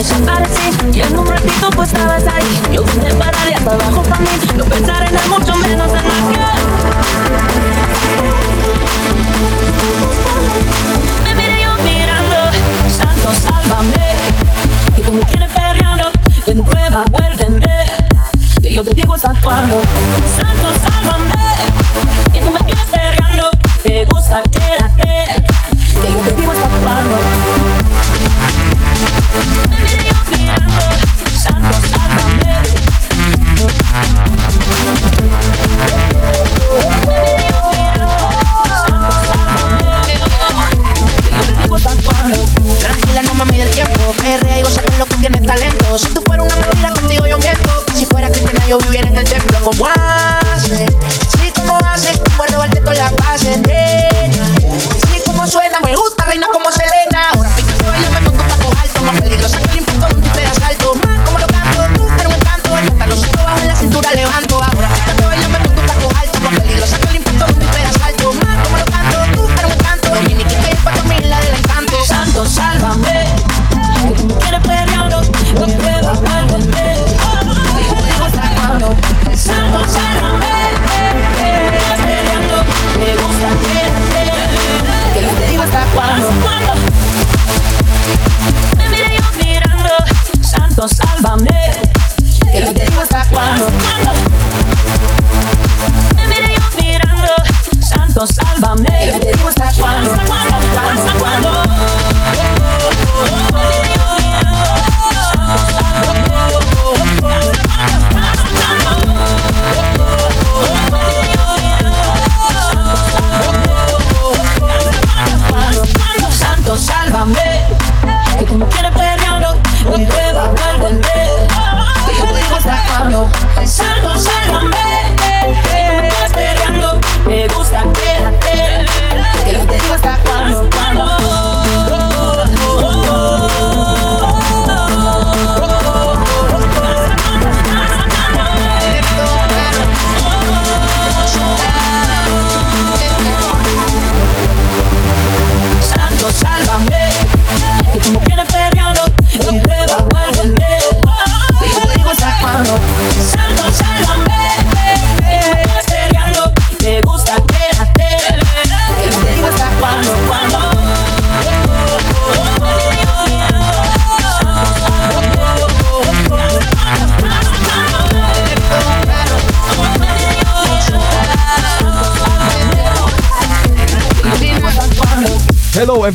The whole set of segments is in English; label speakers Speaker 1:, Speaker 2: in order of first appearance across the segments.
Speaker 1: Desaparecí Y en un ratito pues estabas ahí. Yo vine para de hasta abajo para mí. No pensar en él, mucho menos en más que Me miré yo mirando Santo, sálvame. Y tú me quieres perreando De nueva, vuélveme Que yo te digo hasta cuándo Santo, sálvame. Y tú me quieres perreando Te gusta, quédate. Que yo te digo hasta cuándo
Speaker 2: Selena. Ahora pica que baila, me pongo taco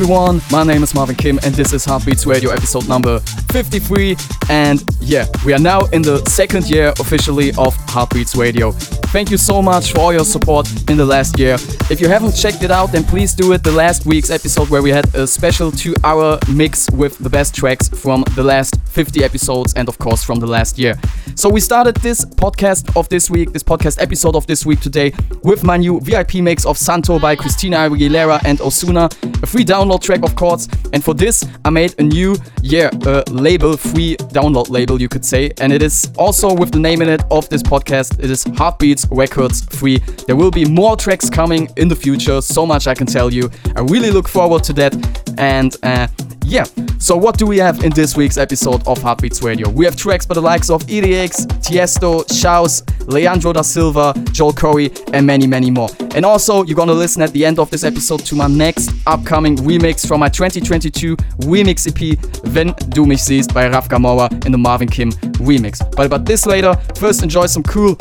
Speaker 3: everyone, my name is Marvin Kim and this is Heartbeats Radio episode number 53 and yeah, we are now in the second year officially of Heartbeats Radio. Thank you so much for all your support in the last year. If you haven't checked it out, then please do it. The last week's episode where we had a special two hour mix with the best tracks from the last 50 episodes and of course from the last year. So we started this podcast of this week, this podcast episode of this week today with my new VIP mix of Santo by Christina Aguilera and Ozuna, a free download track of course. And for this, I made a new, yeah, label, free download label, you could say. And it is also with the name in it of this podcast. It is Heartbeats Records Free. There will be more tracks coming in the future. So much I can tell you. I really look forward to that. And uh, yeah, so what do we have in this week's episode of Heartbeats Radio? We have tracks by the likes of EDX, Tiesto, Shouse, Leandro da Silva, Joel Corry, and many, many more. And also, you're gonna listen at the end of this episode to my next upcoming remix from my 2022 remix EP, Wenn Du Mich Siehst by Raf Camora in the Marvin Kim remix. But about this later, first enjoy some cool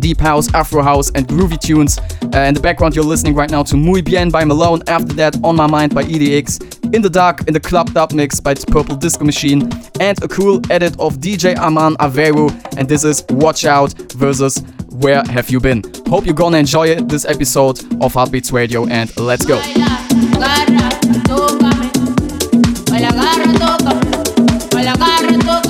Speaker 3: deep house, afro house, and groovy tunes. Uh, in the background, you're listening right now to Muy Bien by Malone. After that, On My Mind by EDX. In the Dark in the Club Dub mix by Purple Disco Machine. And a cool edit of DJ Aman Aveiro. And this is Watch Out versus Where Have You Been. Hope you're gonna enjoy it, this episode of Heartbeats Radio, and let's go.
Speaker 4: Agarra,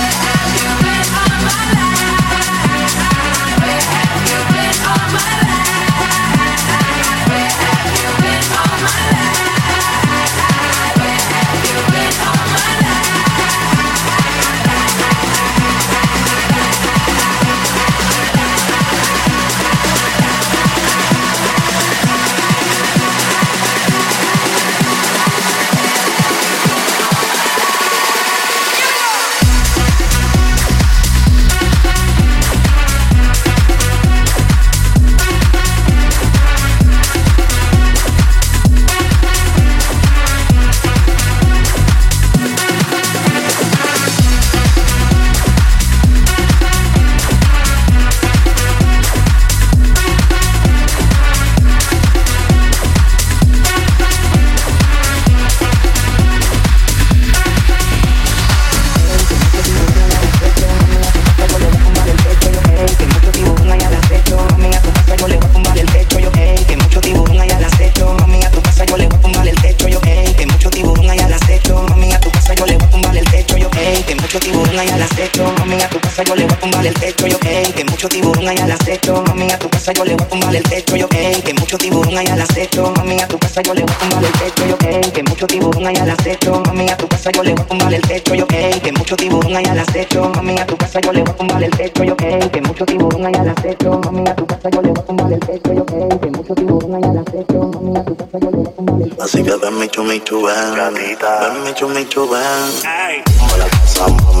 Speaker 5: tiburón allá al acecho, mami a tu casa yo le voy a tumbar el techo, yo okay. que mucho tiburón allá al acecho, mami a tu casa yo le voy a tumbar el techo, yo okay. que mucho tiburón allá al acecho, mami a tu casa yo le voy a tumbar el techo, yo okay. que mucho tiburón allá al acecho, mami a tu casa yo le voy a tumbar
Speaker 6: el techo, yo que mucho tiburón allá al
Speaker 7: acecho, mami
Speaker 5: a tu casa yo le voy a tumbar el techo, yo que mucho tiburón allá al acecho, mami a tu casa yo le voy a tumbar el techo, yo que mucho tiburón allá al acecho, mami a tu casa yo le voy a tumbar el techo. Así que dame chume chuban, gatita, dame chume chuban, hola casa mami.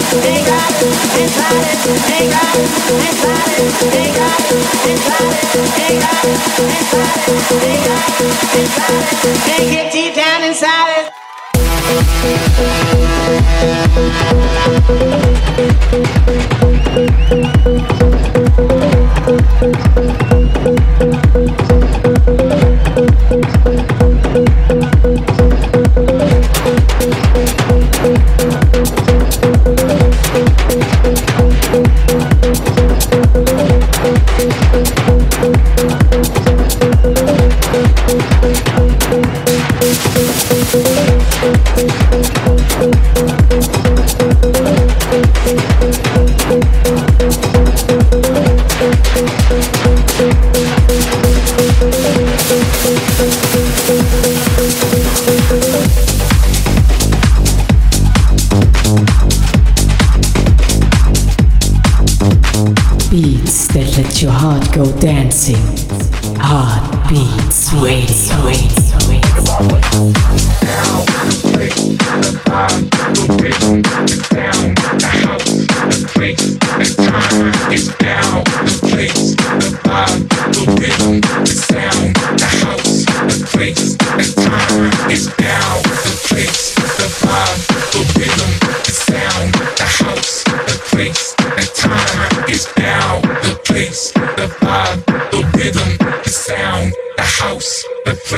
Speaker 5: slide it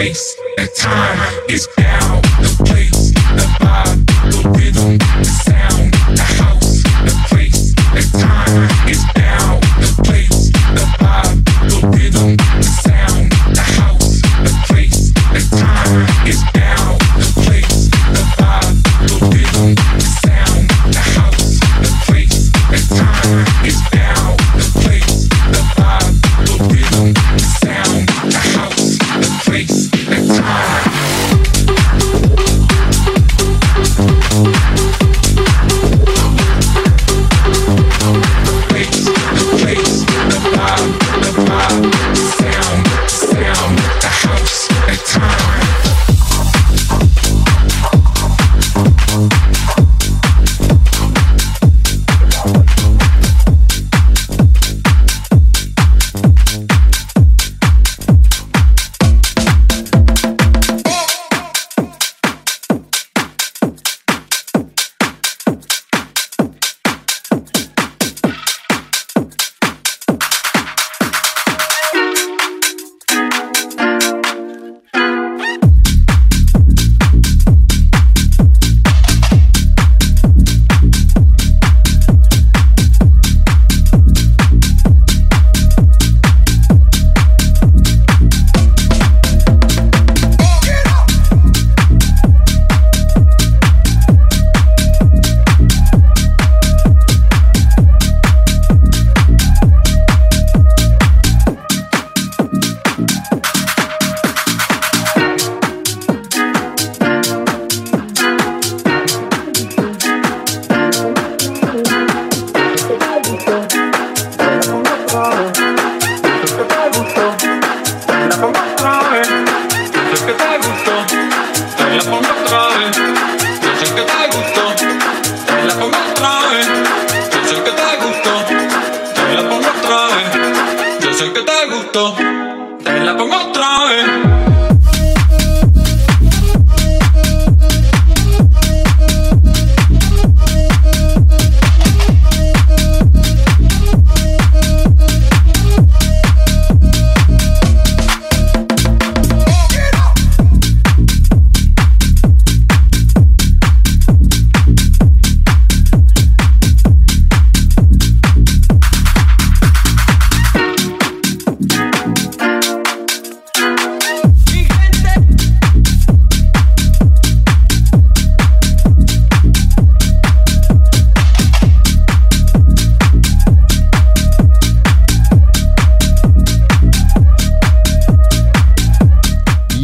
Speaker 8: place,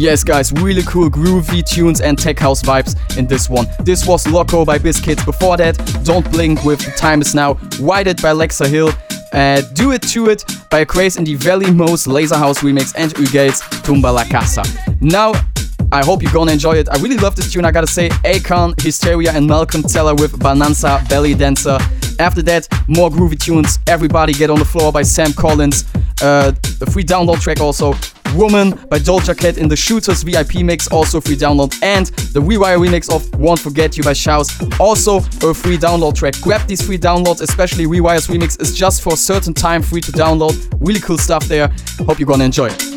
Speaker 3: Yes, guys, really cool groovy tunes and tech house vibes in this one. This was Loco by Biscits. Before that, Don't Blink with The Time Is Now, White It by Lexa Hill. Uh, Do It To It by Craze in the Valley Most Laser House remix and Ugates Tumba La Casa. Now, I hope you're gonna enjoy it. I really love this tune, I gotta say. Akon, Hysteria, and Malcolm Teller with Bonanza Belly Dancer. After that, more groovy tunes. Everybody Get on the Floor by Sam Collins. Uh, the free download track also. Woman by Doja Cat in the Shooters VIP mix, also free download. And the Rewire remix of Won't Forget You by Shouse, also a free download track. Grab these free downloads, especially Rewire's remix is just for a certain time free to download. Really cool stuff there. Hope you're gonna enjoy it.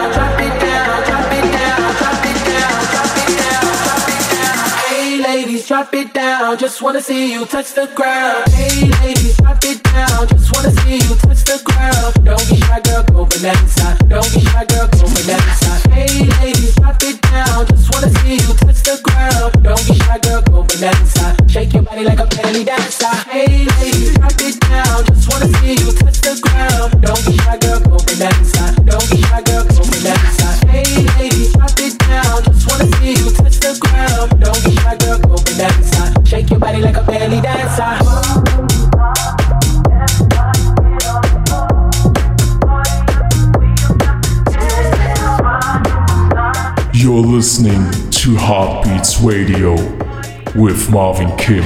Speaker 9: drop it down. Just wanna see you touch the ground. Hey ladies, drop it down. Just wanna see you touch the ground. Don't be shy, girl, go bonanza. Don't be shy, girl, go bonanza. Hey ladies, drop it down. Just wanna see you touch the ground. Don't be shy, girl, go bonanza. Shake your body like a belly dancer. Hey ladies, drop it down. Just wanna see you touch the ground. Don't be shy, girl, go bonanza. Body like a belly dancer.
Speaker 10: You're listening to Heartbeats Radio with Marvin Kim.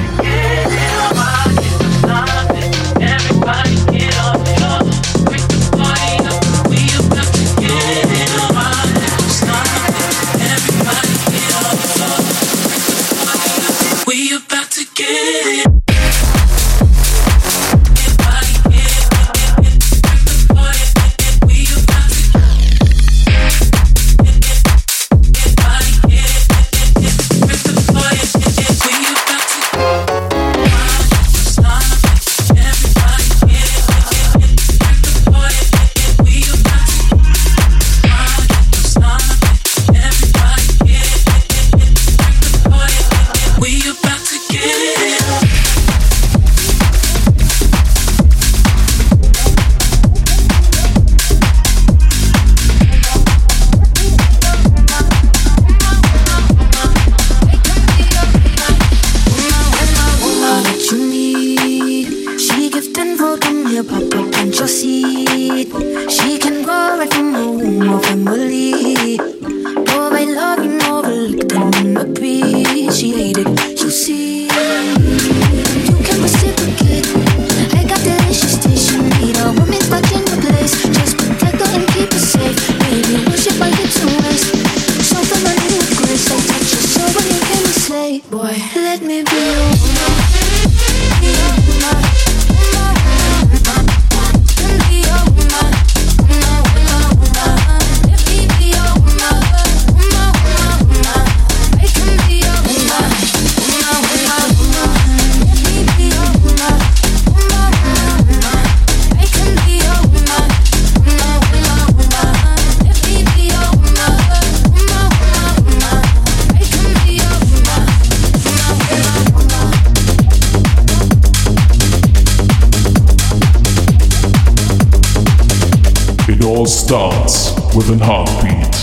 Speaker 10: All starts with an heartbeat.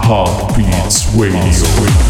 Speaker 10: Heartbeats Radio.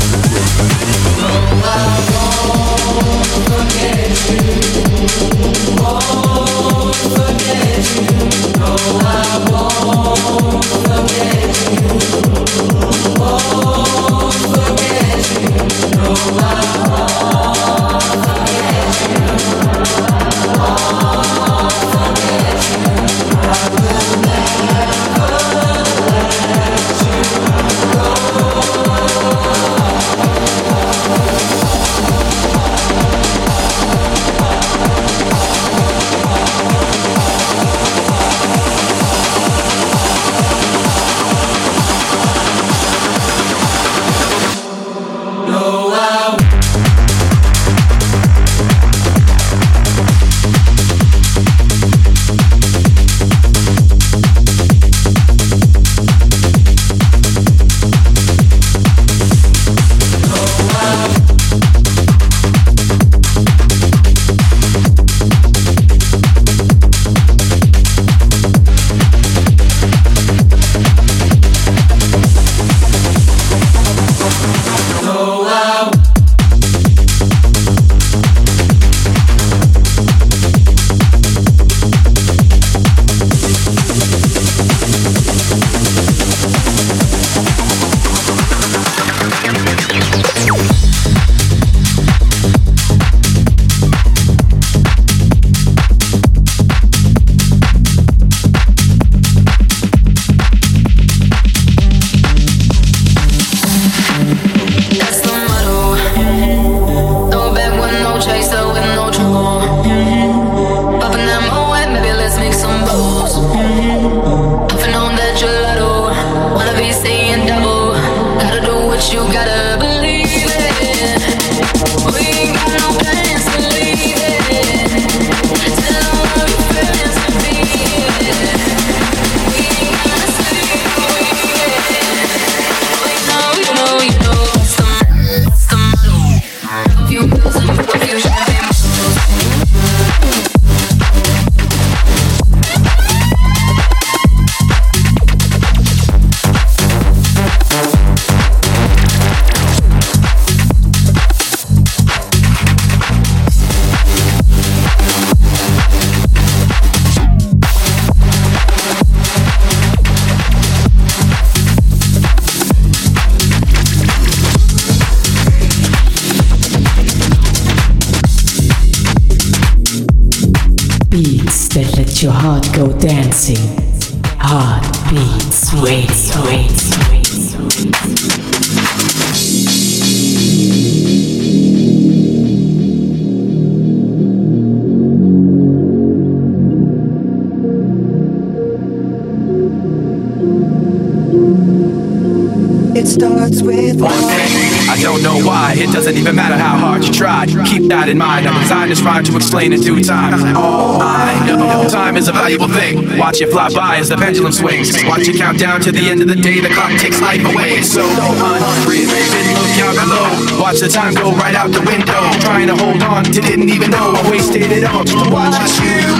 Speaker 11: That
Speaker 12: in mind, I designed this rhyme to explain in due time. All I know time is a valuable thing. Watch it fly by as the pendulum swings. Watch it count down to the end of the day. The clock takes life away. So unreal, look out below. Watch the time go right out the window. Trying to hold on to didn't even know I wasted it all just to watch you.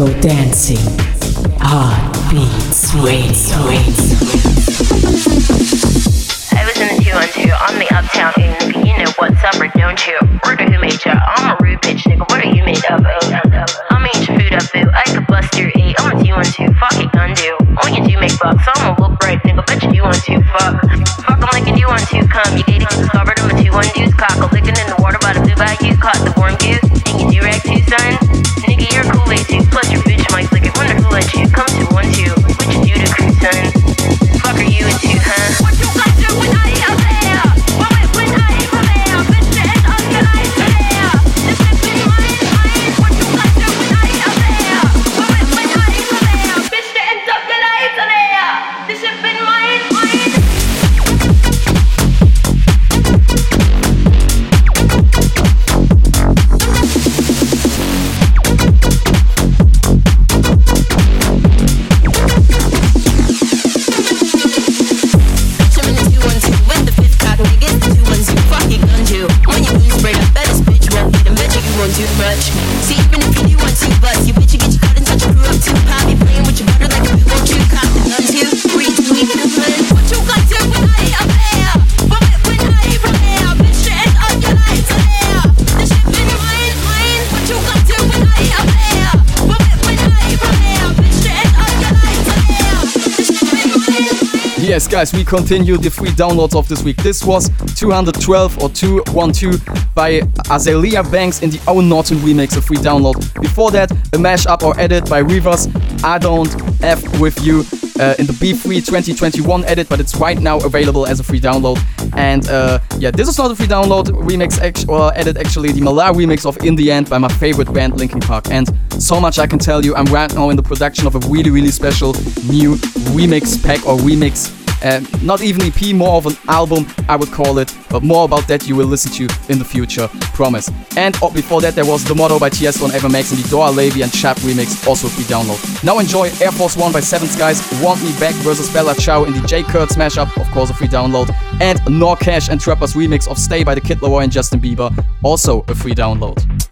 Speaker 12: Go
Speaker 11: dancing, heart beats, wait, wait.
Speaker 13: I listen to 212 on the Uptown Oon. You know what's up, or don't you? Order who made ya? I'm a rude bitch, nigga. What are you made of? Oh, I'm eat food up, boo. I could bust your eight. I'm a 212, fuck it, undo. Only you do make bucks. I'm a look right, nigga. Bet you do want to.
Speaker 14: guys, we continue the free downloads of this week. This was 212 or 212 by Azealia Banks in the Own Norton remix, a free download. Before that, a mashup or edit by Rivers, I Don't F With You, uh, in the B3 2021 edit, but it's right now available as a free download. And uh, yeah, this is not a free download remix act- or edit, actually, the Malar remix of In the End by my favorite band, Linkin Park. And so much I can tell you, I'm right now in the production of a really, really special new remix pack or remix um, not even EP, more of an album, I would call it. But more about that you will listen to in the future, promise. And oh, before that, there was The Motto by Tiesto on Ava Max and the Dora Levy and Chap remix, also free download. Now enjoy Air Force One by Seven Skies, Want Me Back versus Bella Ciao in the J. Kurtz mashup, of course a free download. And Nor Cash and Trapper's remix of Stay by the Kid LAROI and Justin Bieber, also a free download.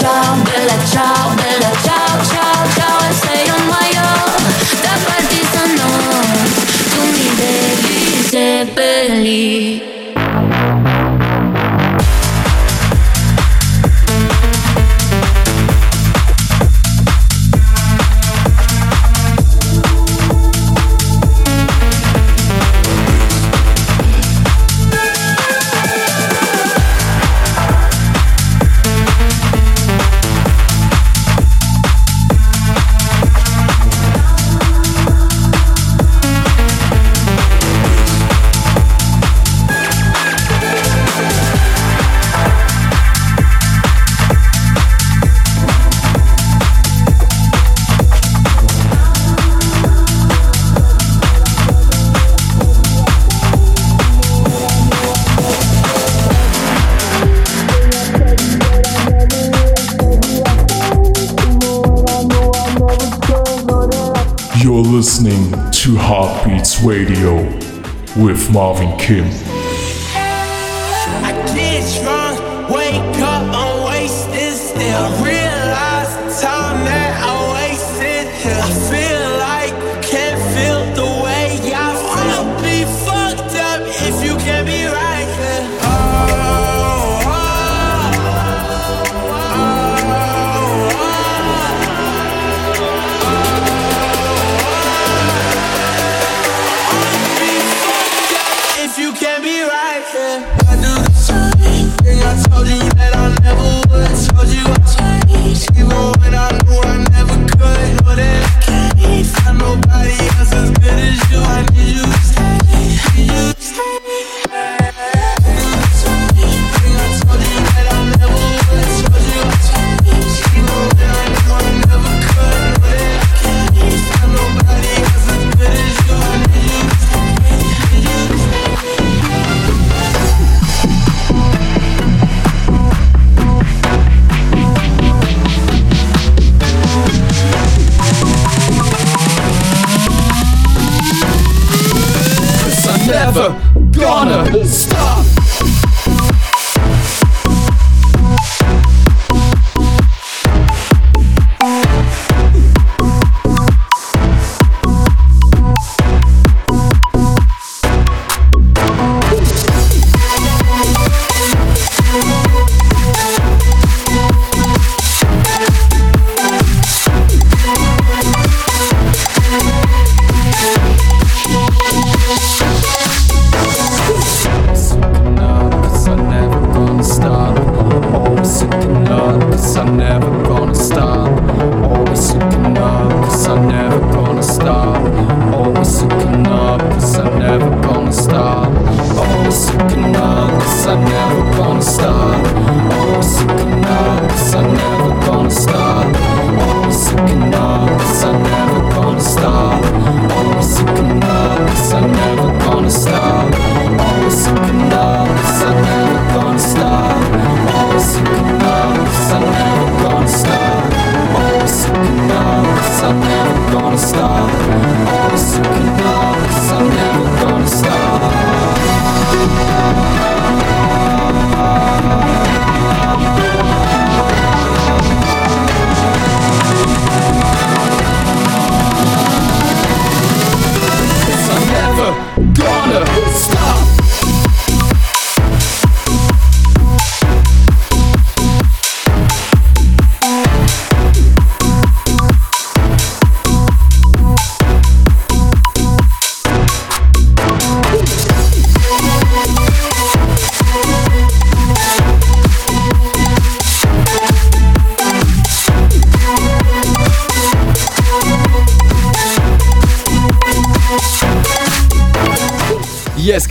Speaker 15: down.
Speaker 16: Radio with Marvin Kim.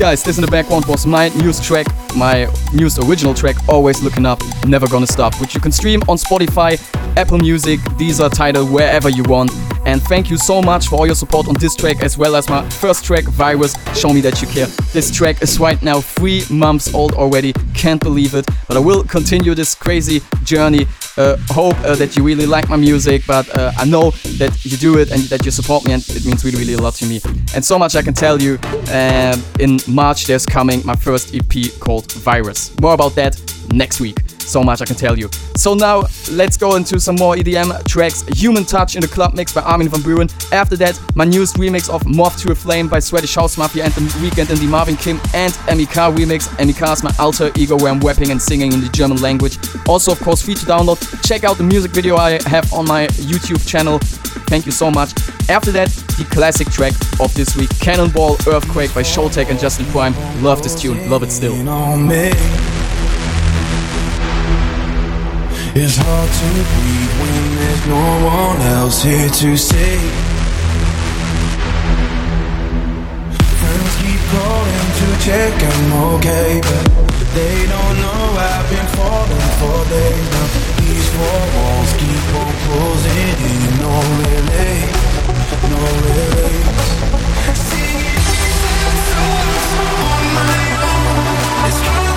Speaker 3: Guys, this in the background was my news track, my news original track, Always Looking Up, Never Gonna Stop, which you can stream on Spotify, Apple Music, Deezer, Tidal, wherever you want. And thank you so much for all your support on this track, as well as my first track, Virus, Show Me That You Care. This track is right now three months old already, can't believe it, but I will continue this crazy journey. Uh, hope uh, that you really like my music, but uh, I know that you do it and that you support me, and it means really, really a lot to me. And so much I can tell you. In March, there's coming my first EP called Virus. More about that next week. So much I can tell you. So now let's go into some more EDM tracks. Human Touch in the club mix by Armin van Buuren. After that, my newest remix of Moth to a Flame by Swedish House Mafia and the Weeknd in the Marvin Kim and Emika remix. Emika is my alter ego where I'm rapping and singing in the German language. Also, of course, free to download. Check out the music video I have on my YouTube channel. Thank you so much. After that, the classic track of this week, Cannonball Earthquake by Showtek and Justin Prime. Love this tune, love it still.
Speaker 17: It's hard to breathe when there's no one else here to see. Friends keep calling to check I'm okay, but they don't know I've been falling for days now. These four walls keep on closing in. No relief, no relief. Singing on my own. It's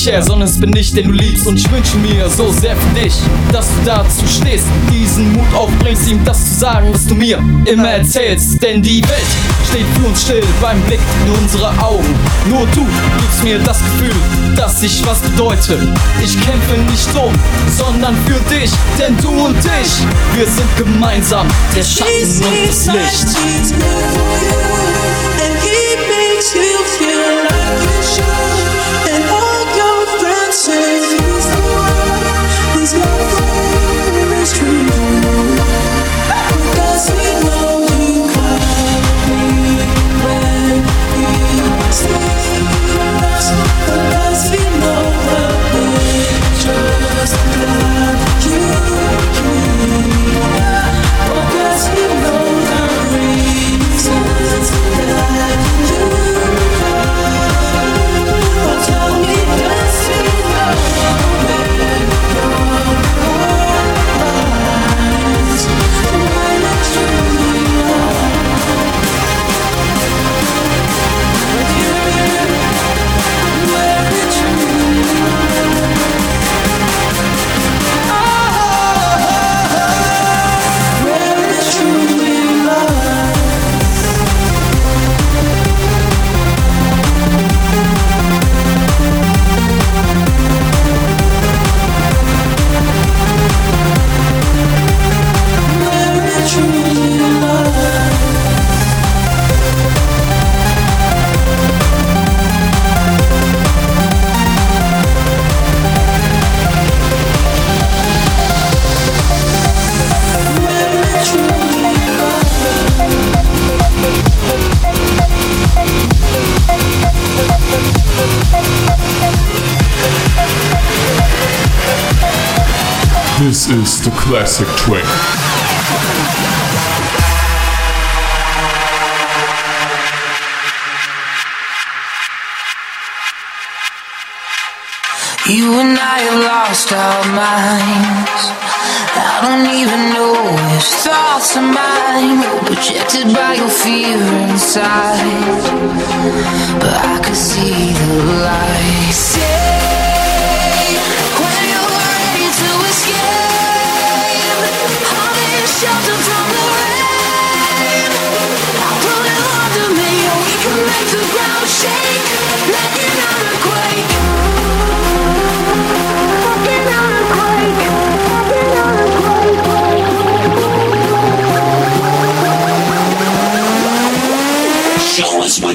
Speaker 3: nicht er, sondern es bin ich, den du liebst. Und ich wünsche mir so sehr für dich, dass du dazu stehst, diesen Mut aufbringst, ihm das zu sagen, was du mir immer erzählst. Denn die Welt steht für uns still beim Blick in unsere Augen. Nur du gibst mir das Gefühl, dass ich was bedeute. Ich kämpfe nicht um, sondern für dich, denn du und ich, wir sind gemeinsam der Schatten und das Licht.
Speaker 18: you feel like you should,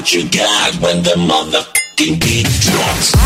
Speaker 19: what you got when the motherfucking beat drops.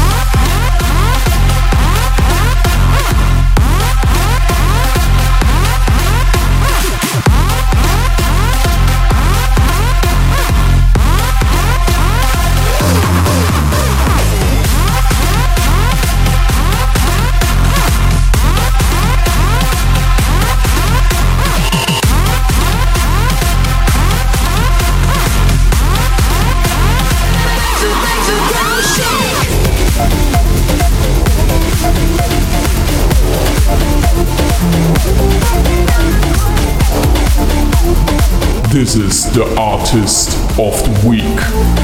Speaker 10: This is the artist of the week.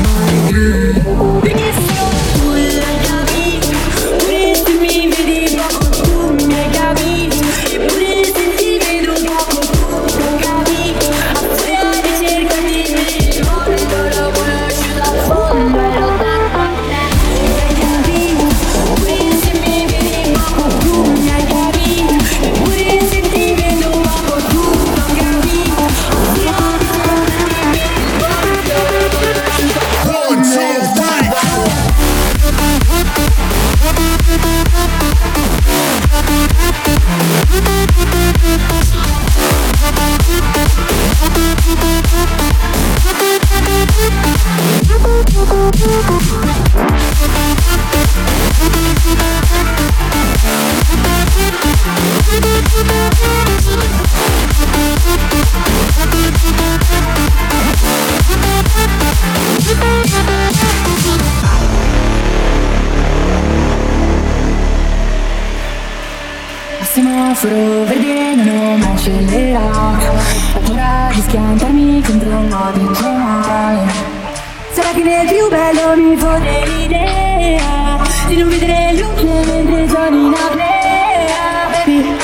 Speaker 20: Semaforo verde non accelera Ho paura di schiantarmi contro un modo male Sarà che nel più bello mi fode l'idea Di non vedere luce mentre sono in apnea Baby,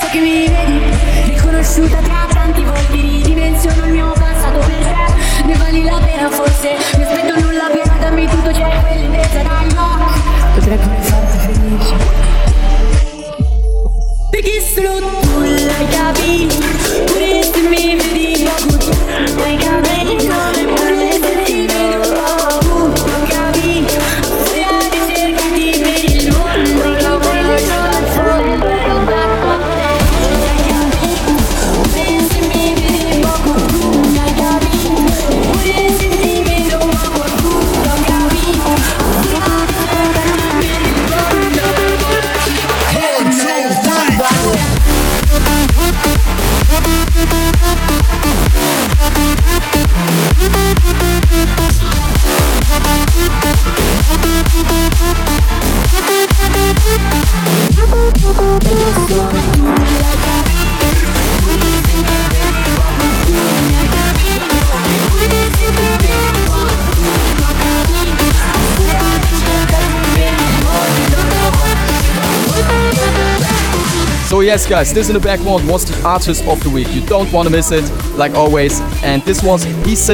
Speaker 20: so che mi vedi Riconosciuta tra tanti volti Ridimensiono il mio passato per te. Ne vali la pena forse Mi aspetto nulla piena dammi tutto c'è quell'indezza dai no Potrei pure farti perché solo tu like capito Pure se mi vedi L'hai
Speaker 8: Thank
Speaker 3: you. Yes guys, this in the back one was the artist of the week. You don't want to miss it, like always. And this was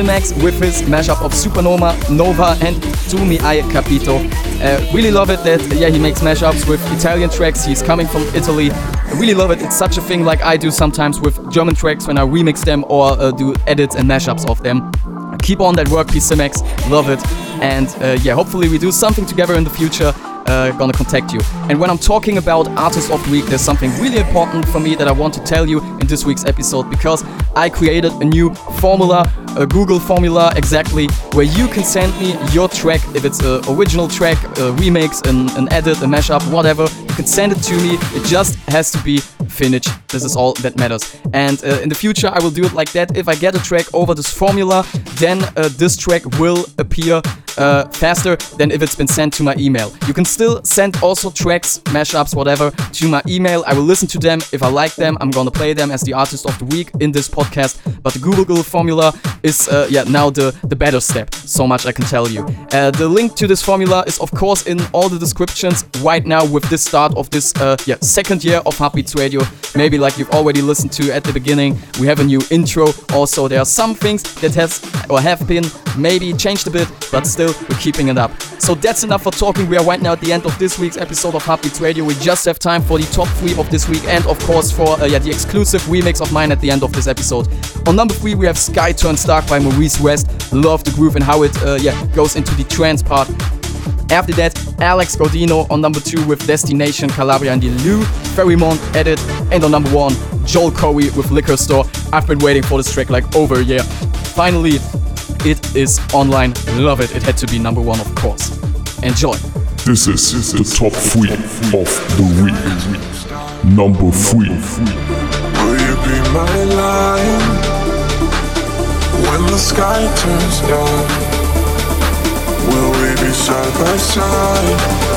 Speaker 3: Max with his mashup of Supernova, Nova and Tu Mi Ai Capito. Uh, really love it that yeah he makes mashups with Italian tracks. He's coming from Italy. I really love it. It's such a thing like I do sometimes with German tracks when I remix them or uh, do edits and mashups of them. Keep on that work, Max. Love it. And uh, yeah, hopefully we do something together in the future uh, gonna contact you. And when I'm talking about Artist of the Week, there's something really important for me that I want to tell you in this week's episode because I created a new formula, a Google formula exactly, where you can send me your track, if it's an original track, a remix, an, an edit, a mashup, whatever, you can send it to me. It just has to be finished. This is all that matters. And uh, in the future, I will do it like that. If I get a track over this formula, then uh, this track will appear uh, faster than if it's been sent to my email. You can still send also tracks, mashups, whatever, to my email. I will listen to them. If I like them, I'm gonna play them as the artist of the week in this podcast. But the Google formula is uh, yeah now the the better step. So much I can tell you. Uh, the link to this formula is of course in all the descriptions right now with this start of this uh, yeah second year of Heartbeats Radio. Maybe like you've already listened to at the beginning, we have a new intro. Also, there are some things that has or have been maybe changed a bit, but still we're keeping it up. So that's enough for talking. We are right now at the end of this week's episode of Heartbeats Radio. We just have time for the top three of this week, and of course for uh, yeah the exclusive remix of mine at the end of this episode. On number three, we have Sky Turns Dark by Maurice West. Love the groove and how it uh, yeah goes into the trance part. After that, Alex Gaudino on number two with Destination Calabria and the Lou Ferrymont edit. And on number one, Joel Corry with Liquor Store. I've been waiting for this track like over a year. Finally, it is online. Love it. It had to be number one, of course. Enjoy.
Speaker 10: This is the top three of the week. Number three.
Speaker 17: Will you be my light when the sky turns dark? Will we be side by side?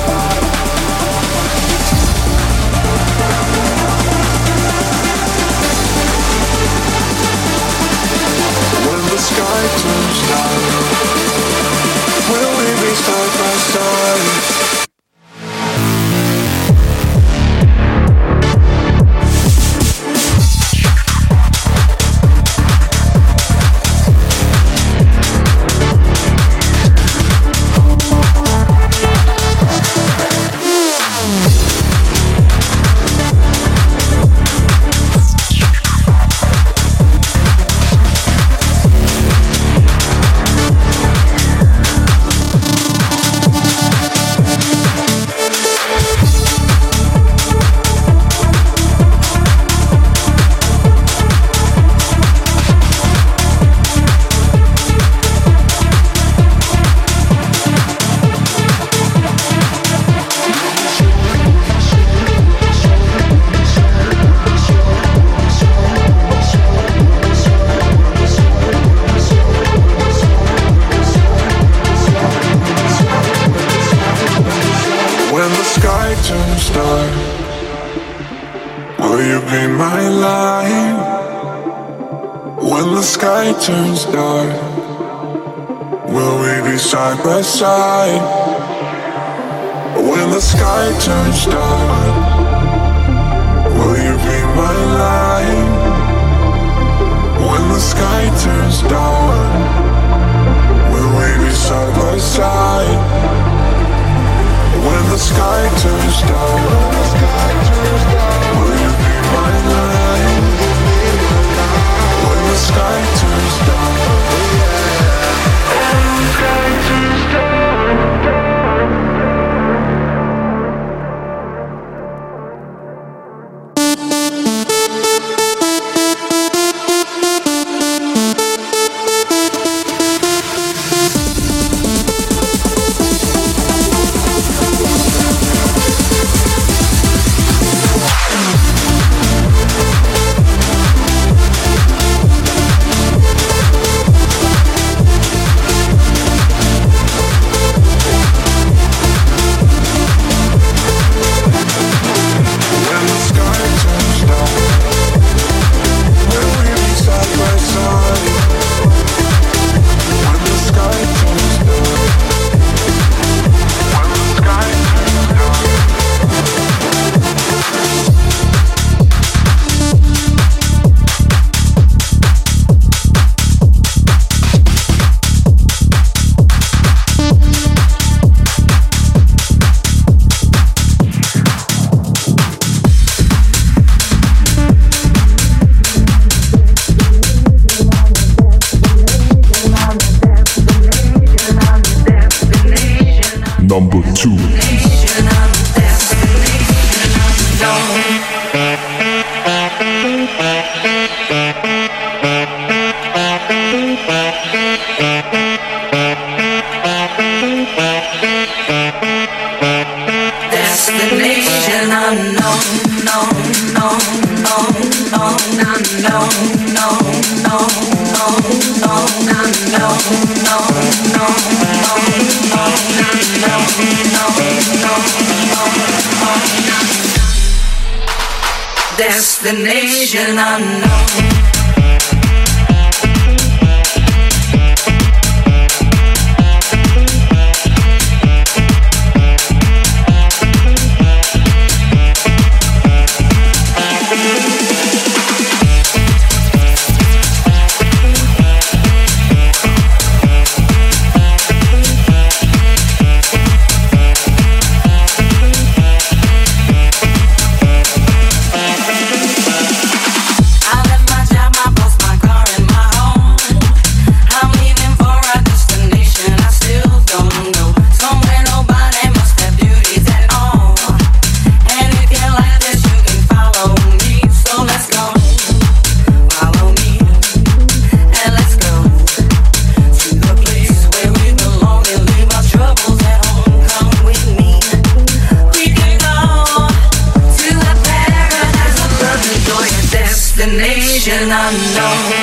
Speaker 21: I know.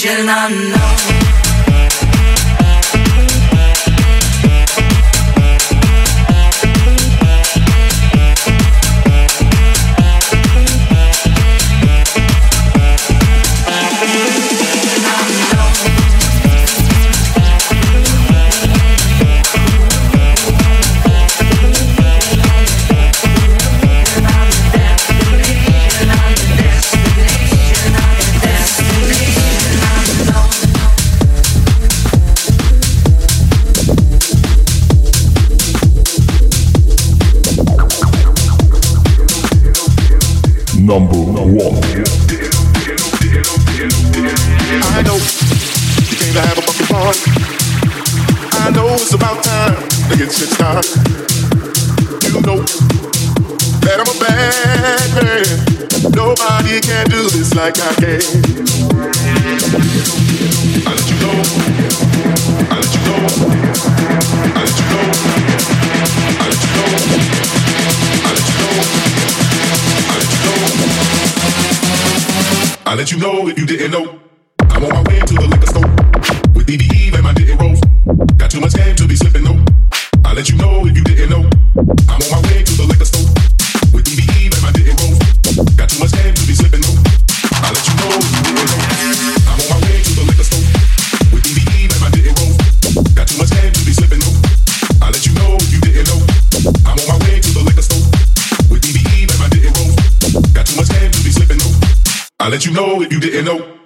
Speaker 10: vision
Speaker 22: I know if you didn't know.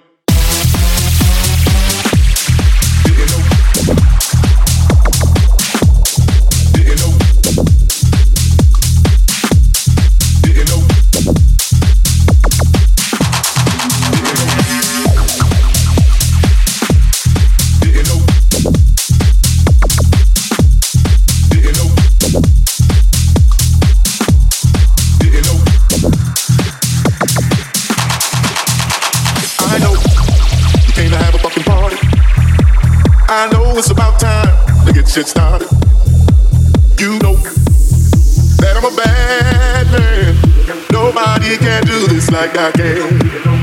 Speaker 22: it's. You know that I'm a bad man. Nobody can do this like I can.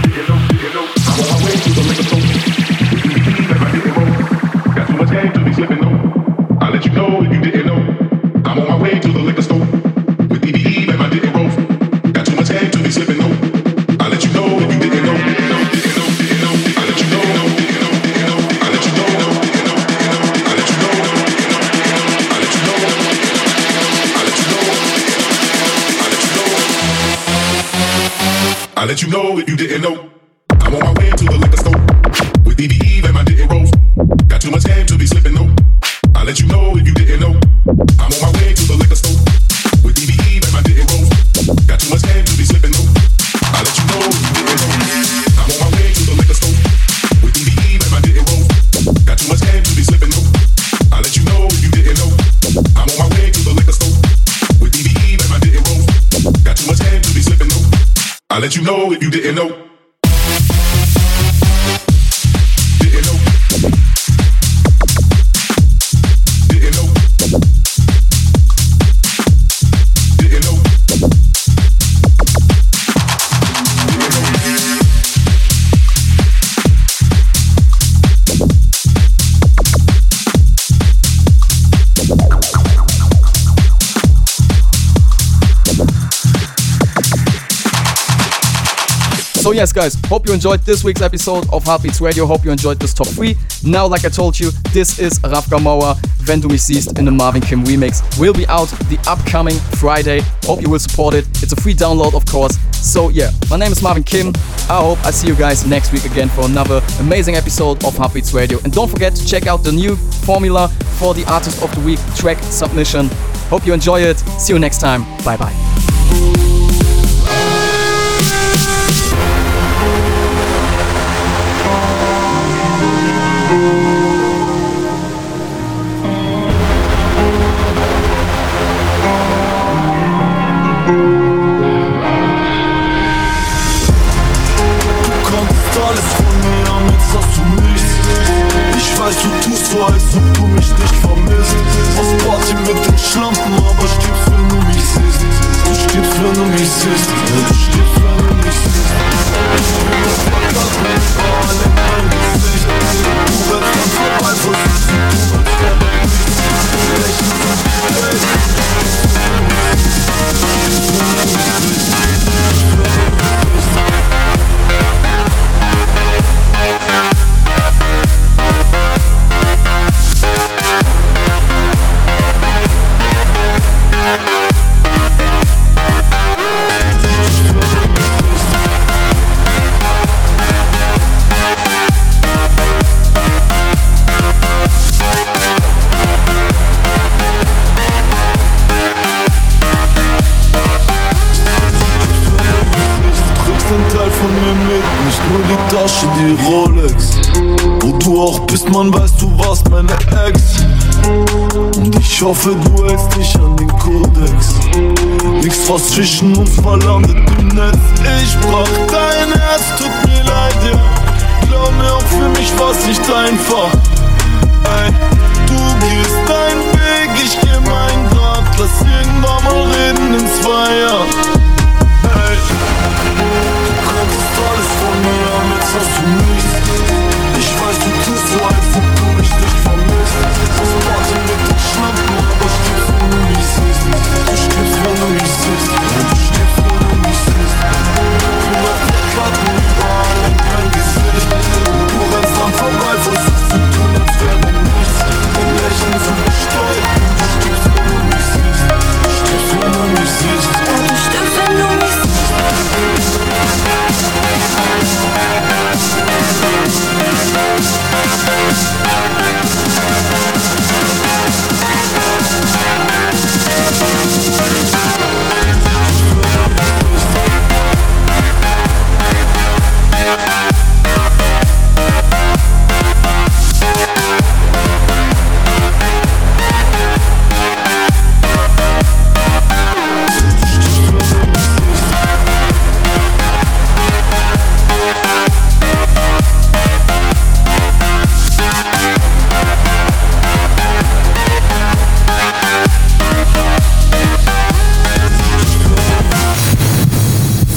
Speaker 3: So yes, guys, hope you enjoyed this week's episode of Heartbeats Radio. Hope you enjoyed this top three. Now, like I told you, this is Raf Camora, Wenn Du Mich Siehst in the Marvin Kim remix. Will be out the upcoming Friday. Hope you will support it. It's a free download, of course. So yeah, my name is Marvin Kim. I hope I see you guys next week again for another amazing episode of Heartbeats Radio. And don't forget to check out the new formula for the Artist of the Week track submission. Hope you enjoy it. See you next time. Bye bye.
Speaker 23: weiß, du tust so, als ob du mich nicht vermisst. Aus Party mit den Schlampen, aber stirbst, wenn du mich siehst. Du stirbst, wenn du mich siehst. Du stirbst, wenn du mich siehst. Ich bin das Verkauf mit Frauen in meinem Gesicht. Du wirst dann vorbei, versuchst du, du wirst vorbei. Lächeln ein Teil von mir mit. Nicht nur die Tasche, die Rolex. Wo du auch bist, man weißt du warst meine Ex. Und ich hoffe, du hältst dich an den Kodex. Nichts, was zwischen uns verlandet im Netz. Ich brach dein Herz, tut mir leid, ja. Glaub mir, auch für mich war's nicht einfach. Ey, du gehst deinen Weg, ich geh meinen Grad. Lass irgendwann mal reden in zwei Jahren. Mir haben,